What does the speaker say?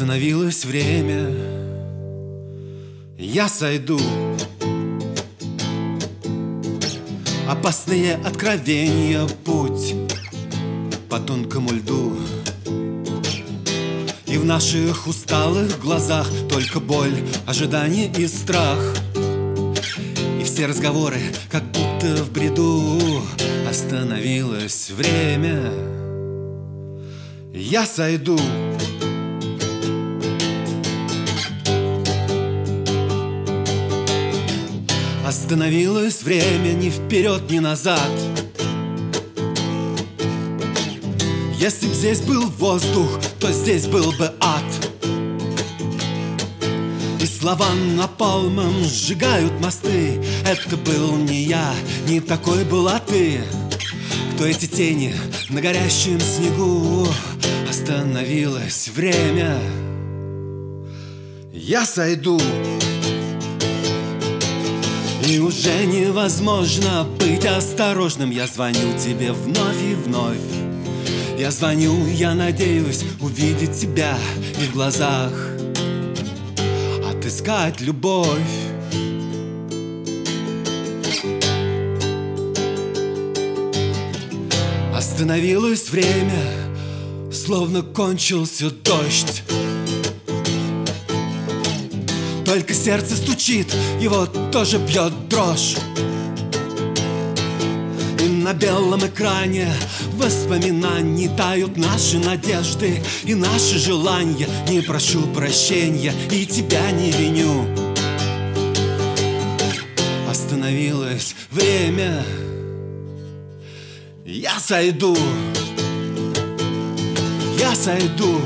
Остановилось время. Я сойду. Опасные откровения путь По тонкому льду. И в наших усталых глазах Только боль, ожидание и страх. И все разговоры, как будто в бреду. Остановилось время. Я сойду Остановилось время ни вперед, ни назад. Если б здесь был воздух, то здесь был бы ад. И слова напалмом сжигают мосты. Это был не я, не такой была ты. Кто эти тени на горящем снегу? Остановилось время. Я сойду и уже невозможно быть осторожным. Я звоню тебе вновь и вновь. Я звоню, я надеюсь увидеть тебя И в глазах. Отыскать любовь. Остановилось время, словно кончился дождь только сердце стучит, его тоже бьет дрожь. И на белом экране воспоминаний Тают наши надежды и наши желания. Не прошу прощения и тебя не виню. Остановилось время. Я сойду. Я сойду